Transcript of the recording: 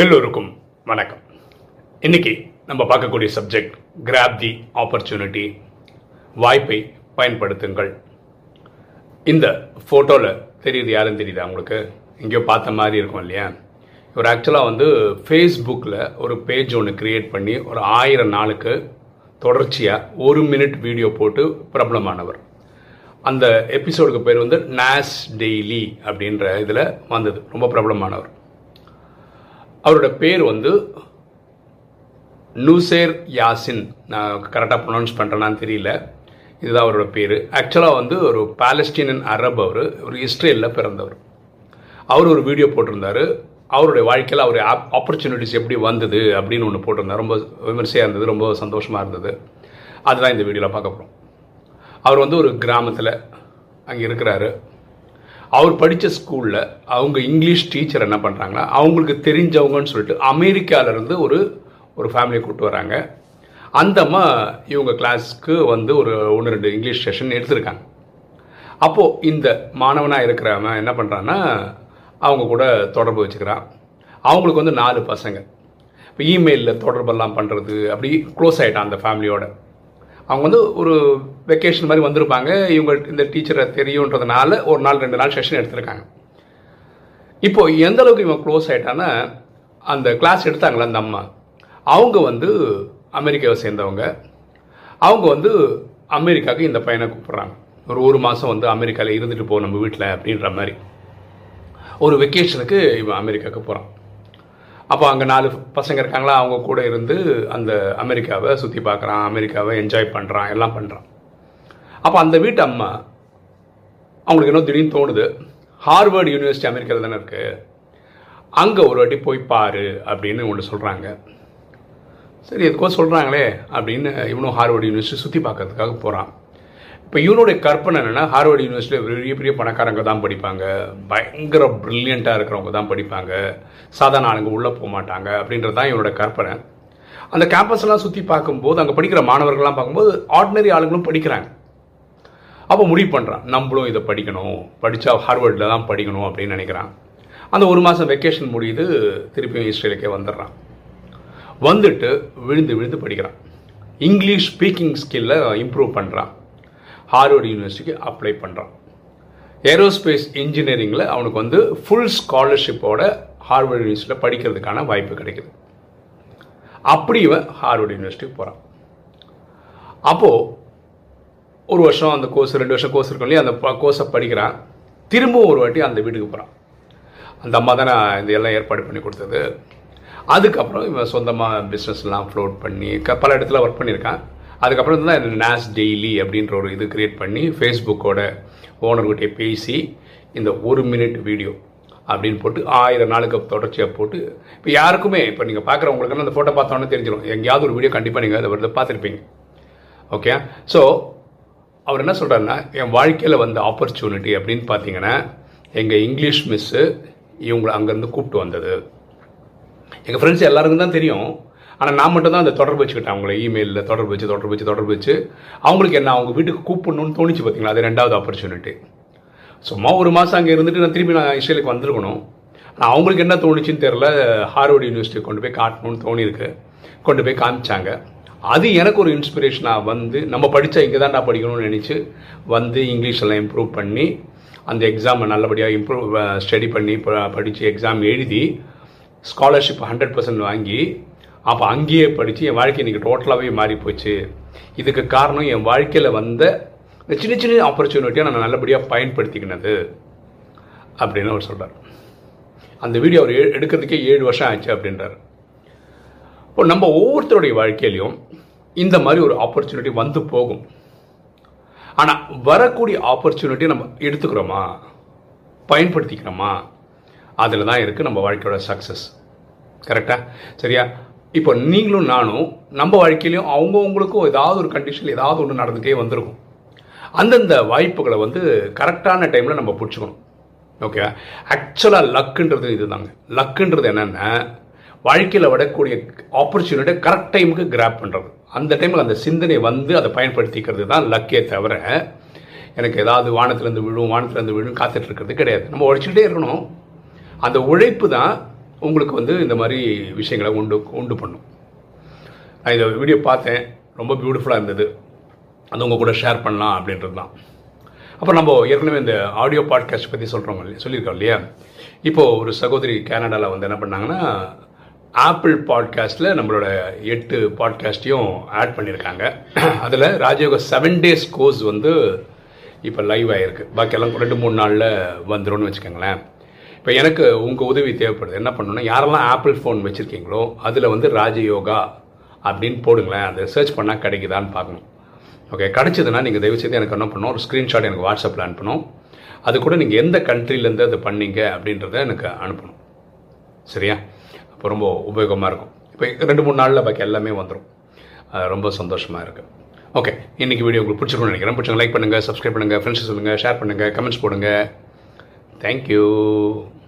எல்லோருக்கும் வணக்கம். இன்னைக்கு நம்ம பார்க்கக்கூடிய சப்ஜெக்ட் கிராப் தி ஆப்பர்ச்சுனிட்டி வாய்ப்பை பயன்படுத்துங்கள். இந்த ஃபோட்டோவில் தெரியுது யாருன்னு தெரியுதா உங்களுக்கு? எங்கேயோ பார்த்த மாதிரி இருக்கும் இல்லையா? இவர் ஆக்சுவலாக வந்து ஃபேஸ்புக்கில் ஒரு பேஜ் ஒன்று கிரியேட் பண்ணி ஒரு ஆயிரம் நாளுக்கு தொடர்ச்சியாக ஒரு மினிட் வீடியோ போட்டு பிரபலமானவர். அந்த எபிசோடுக்கு பேர் வந்து நாஸ் டெய்லி அப்படின்ற இதில் வந்தது. ரொம்ப பிரபலமானவர். அவரோட பேர் வந்து நூசேர் யாசின். நான் கரெக்டாக ப்ரொனவுன்ஸ் பண்ணுறேனான்னு தெரியல. இதுதான் அவரோட பேர். ஆக்சுவலாக வந்து ஒரு பாலஸ்டீனன் அரப் அவர். ஒரு இஸ்ரேலில் பிறந்தவர். அவர் ஒரு வீடியோ போட்டிருந்தார். அவருடைய வாழ்க்கையில் அவர் ஆப்பர்ச்சுனிட்டிஸ் எப்படி வந்தது அப்படின்னு ஒன்று போட்டிருந்தார். ரொம்ப விமர்சையாக இருந்தது. ரொம்ப சந்தோஷமாக இருந்தது. அதுதான் இந்த வீடியோவில் பார்க்க போகிறோம் அவர் வந்து ஒரு கிராமத்தில் அங்கே இருக்கிறாரு. அவர் படித்த ஸ்கூலில் அவங்க இங்கிலீஷ் டீச்சர் என்ன பண்ணுறாங்கன்னா அவங்களுக்கு தெரிஞ்சவங்கன்னு சொல்லிட்டு அமெரிக்காவிலேருந்து ஒரு ஒரு ஃபேமிலியை கூப்பிட்டு வராங்க. அந்த அம்மா இவங்க கிளாஸ்க்கு வந்து ஒரு ஒன்று ரெண்டு இங்கிலீஷ் செஷன் எடுத்திருக்காங்க. அப்போது இந்த மாணவனாக இருக்கிறவன் என்ன பண்ணுறான்னா அவங்க கூட தொடர்பு வச்சுக்கிறான். அவங்களுக்கு வந்து நாலு பசங்க. இப்போ இமெயிலில் தொடர்பெல்லாம் பண்ணுறது அப்படி க்ளோஸ் ஆகிட்டான் அந்த ஃபேமிலியோட அவங்க வந்து ஒரு வெக்கேஷன் மாதிரி வந்திருப்பாங்க. இவங்க இந்த டீச்சரை தெரியுன்றதுனால ஒரு நாள் ரெண்டு நாள் செஷன் எடுத்திருக்காங்க. இப்போ எந்த அளவுக்கு இவன் க்ளோஸ் ஆகிட்டான்னா அந்த கிளாஸ் எடுத்தாங்களே அந்த அம்மா. அவங்க வந்து அமெரிக்காவை சேர்ந்தவங்க. அவங்க வந்து அமெரிக்காவுக்கு இந்த பையனை கூப்பிட்றாங்க. ஒரு ஒரு மாதம் வந்து அமெரிக்காவில் இருந்துட்டு போ நம்ம வீட்டில் அப்படின்ற மாதிரி. ஒரு வெக்கேஷனுக்கு இவன் அமெரிக்காவுக்கு போகிறான் அப்போ அங்கே நாலு பசங்க இருக்காங்களா அவங்க கூட இருந்து அந்த அமெரிக்காவை சுற்றி பார்க்குறான் அமெரிக்காவை என்ஜாய் பண்ணுறான் எல்லாம் பண்ணுறான் அப்போ அந்த வீட்டு அம்மா அவங்களுக்கு என்ன திடீர்னு தோணுது ஹார்வர்டு யூனிவர்சிட்டி அமெரிக்காவில் தானே இருக்குது அங்கே ஒரு வாட்டி போய் பாரு அப்படின்னு ஒன்று சொல்கிறாங்க சரி எதுக்கோ சொல்கிறாங்களே அப்படின்னு இவனும் ஹார்வர்டு யூனிவர்சிட்டி சுற்றி பார்க்கறதுக்காக போகிறான் இப்போ இவனுடைய கற்பனை என்னென்னா ஹார்வர்டு யூனிவர்சிட்டியில் பெரிய பெரிய பணக்காரங்க தான் படிப்பாங்க. பயங்கர ப்ரில்லியண்ட்டாக இருக்கிறவங்க தான் படிப்பாங்க. சாதாரண ஆளுங்க உள்ளே போக மாட்டாங்க அப்படின்றது தான் இவனோட கற்பனை. அந்த கேம்பஸ்லாம் சுற்றி பார்க்கும்போது அங்கே படிக்கிற மாணவர்கள்லாம் பார்க்கும்போது ஆர்டினரி ஆளுங்களும் படிக்கிறாங்க. அப்போ முடிவு பண்ணுறான் நம்மளும் இதை படிக்கணும். படித்தா ஹார்வர்டில் தான் படிக்கணும் அப்படின்னு நினைக்கிறான். அந்த ஒரு மாதம் வெக்கேஷன் முடியுது திருப்பியும் இஸ்ரேலுக்கே வந்துடுறான். வந்துட்டு விழுந்து விழுந்து படிக்கிறான். இங்கிலீஷ் ஸ்பீக்கிங் ஸ்கில்லை இம்ப்ரூவ் பண்ணுறான் ஹார்வர்டு யூனிவர்சிட்டிக்கு அப்ளை பண்ணுறான் ஏரோஸ்பேஸ் இன்ஜினியரிங்கில் அவனுக்கு வந்து ஃபுல் ஸ்காலர்ஷிப்போட ஹார்வர்டு யூனிவர்சிட்டியில் படிக்கிறதுக்கான வாய்ப்பு கிடைக்குது. அப்படி இவன் ஹார்வர்டு யூனிவர்சிட்டிக்கு போகிறான் அப்போது ஒரு வருஷம் அந்த கோர்ஸ் ரெண்டு வருஷம் கோர்ஸ் இருக்கும் இல்லையா? அந்த கோர்ஸை படிக்கிறான். திரும்பவும் ஒரு வாட்டி அந்த வீட்டுக்கு போகிறான் அந்த அம்மா தான் நான் இந்த எல்லாம் ஏற்பாடு பண்ணி கொடுத்தது. அதுக்கப்புறம் இவன் சொந்தமாக பிஸ்னஸ்லாம் ஃப்ளோட் பண்ணி க பல இடத்துல ஒர்க் பண்ணியிருக்கான். அதுக்கப்புறம் தான் நாஸ் டெய்லி அப்படின்ற ஒரு இது கிரியேட் பண்ணி ஃபேஸ்புக்கோட ஓனர்கிட்டே பேசி இந்த ஒரு மினிட் வீடியோ அப்படின்னு போட்டு ஆயிரம் நாளுக்கு தொடர்ச்சியாக போட்டு இப்போ யாருக்குமே இப்போ நீங்கள் பார்க்குறவங்களுக்குன்னு அந்த ஃபோட்டோ பார்த்தோன்னே தெரிஞ்சிடும் எங்கேயாவது ஒரு வீடியோ கண்டிப்பாக நீங்கள் அதை வந்து பார்த்துருப்பீங்க ஓகே ஸோ அவர் என்ன சொல்கிறாருன்னா என் வாழ்க்கையில் வந்த ஆப்பர்ச்சுனிட்டி அப்படின்னு பார்த்தீங்கன்னா எங்கள் இங்கிலீஷ் மிஸ்ஸு இவங்களை அங்கேருந்து கூப்பிட்டு வந்தது. எங்கள் ஃப்ரெண்ட்ஸ் எல்லாருக்கும் தான் தெரியும். ஆனால் நான் மட்டும் தான் அந்த தொடர்பு வச்சுக்கிட்டேன். அவங்கள இமெயிலில் தொடர்பு வச்சு தொடர்பு வச்சு தொடர்பு வச்சு. அவங்களுக்கு என்ன அவங்க வீட்டுக்கு கூப்பிடணும்னு தோணிச்சு பார்த்தீங்களா அது ரெண்டாவது ஆப்பர்ச்சுனிட்டி சும்மா ஒரு மாதம் அங்கே இருந்துட்டு நான் திரும்பி நான் இஸ்ரேலுக்கு வந்திருக்கணும். ஆனால் அவங்களுக்கு என்ன தோணுச்சுன்னு தெரில ஹார்வர்டு யூனிவர்சிட்டி கொண்டு போய் காட்டணும்னு தோணியிருக்கு. கொண்டு போய் காமிச்சாங்க. அது எனக்கு ஒரு இன்ஸ்பிரேஷனாக வந்து நம்ம படித்தா இங்கே தான் நான் படிக்கணும்னு நினச்சி வந்து இங்கிலீஷெல்லாம் இம்ப்ரூவ் பண்ணி அந்த எக்ஸாமை நல்லபடியாக இம்ப்ரூவ் ஸ்டடி பண்ணி படித்து எக்ஸாம் எழுதி ஸ்காலர்ஷிப் ஹண்ட்ரட் பர்சன்ட் வாங்கி அப்போ அங்கேயே படித்து என் வாழ்க்கை இன்றைக்கி டோட்டலாகவே மாறி போச்சு. இதுக்கு காரணம் என் வாழ்க்கையில் வந்த இந்த சின்ன சின்ன ஆப்பர்ச்சுனிட்டியை நான் நல்லபடியாக பயன்படுத்திக்கினது அப்படின்னு அவர் சொல்கிறார் அந்த வீடியோ அவர் எடுக்கிறதுக்கே ஏழு வருஷம் ஆச்சு அப்படின்றார். இப்போ நம்ம ஒவ்வொருத்தருடைய வாழ்க்கையிலையும் இந்த மாதிரி ஒரு ஆப்பர்ச்சுனிட்டி வந்து போகும். ஆனால் வரக்கூடிய ஆப்பர்ச்சுனிட்டி நம்ம எடுத்துக்கிறோமா? பயன்படுத்திக்கிறோமா? அதில் தான் இருக்குது நம்ம வாழ்க்கையோட சக்ஸஸ் கரெக்டாக சரியா? இப்போ நீங்களும் நானும் நம்ம வாழ்க்கையிலையும் அவங்கவுங்களுக்கும் ஏதாவது ஒரு கண்டிஷனில் ஏதாவது ஒன்று நடந்துகிட்டே வந்திருக்கும். அந்தந்த வாய்ப்புகளை வந்து கரெக்டான டைமில் நம்ம பிடிச்சிக்கணும். ஓகே ஆக்சுவலாக லக்குன்றது இதுதாங்க. லக்குன்றது என்னென்னா வாழ்க்கையில் விடக்கூடிய ஆப்பர்ச்சுனிட்டியை கரெக்ட் டைமுக்கு கிராப் பண்ணுறது அந்த டைமில் அந்த சிந்தனை வந்து அதை பயன்படுத்திக்கிறது தான் லக்கே தவிர எனக்கு ஏதாவது வானத்துலேருந்து விழும் வானத்துலேருந்து விழும் காத்துட்டு இருக்கிறது கிடையாது. நம்ம உழைச்சிக்கிட்டே இருக்கணும். அந்த உழைப்பு தான் உங்களுக்கு வந்து இந்த மாதிரி விஷயங்களை உண்டு உண்டு பண்ணும். நான் இந்த வீடியோ பார்த்தேன். ரொம்ப பியூட்டிஃபுல்லாக இருந்தது. அது உங்கள் கூட ஷேர் பண்ணலாம் அப்படின்றது தான். அப்புறம் நம்ம ஏற்கனவே இந்த ஆடியோ பாட்காஸ்ட் பற்றி சொல்கிறோம் இல்லையா? சொல்லியிருக்கோம் இல்லையா? இப்போது ஒரு சகோதரி கேனடாவில் வந்து என்ன பண்ணாங்கன்னா ஆப்பிள் பாட்காஸ்ட்டில் நம்மளோட எட்டு பாட்காஸ்ட்டையும் ஆட் பண்ணியிருக்காங்க. அதில் ராஜயோக செவன் டேஸ் கோர்ஸ் வந்து இப்போ லைவ் ஆகிருக்கு பாக்கியெல்லாம் ரெண்டு மூணு நாளில் வந்துடும் வச்சுக்கோங்களேன். இப்போ எனக்கு உங்கள் உதவி தேவைப்படுது. என்ன பண்ணணும்னா யாரெல்லாம் ஆப்பிள் ஃபோன் வச்சுருக்கீங்களோ அதில் வந்து ராஜயோகா அப்படின்னு போடுங்களேன். அதை சர்ச் பண்ணால் கிடைக்குதான்னு பார்க்கணும். ஓகே கிடச்சதுன்னா நீங்கள் தயவு செய்து எனக்கு என்ன பண்ணணும் ஒரு ஸ்க்ரீன்ஷாட் எனக்கு வாட்ஸ்அப்பில் அனுப்பணும். அது கூட நீங்கள் எந்த கண்ட்ரிலேருந்து அதை பண்ணீங்க அப்படின்றத எனக்கு அனுப்பணும். சரியா? அப்போ ரொம்ப உபயோகமாக இருக்கும். இப்போ ரெண்டு மூணு நாளில் பாக்கி எல்லாமே வந்துடும் ரொம்ப சந்தோஷமாக இருக்குது ஓகே இன்றைக்கி வீடியோ உங்களுக்கு பிடிச்சிருக்கணும்னு நினைக்கிறேன். பிடிச்சவங்க லைக் பண்ணுங்கள் சப்ஸ்கிரைப் பண்ணுங்கள் ஃப்ரெண்ட்ஸ் சொல்லுங்கள் ஷேர் பண்ணுங்கள் கமெண்ட்ஸ் போடுங்கள் Thank you.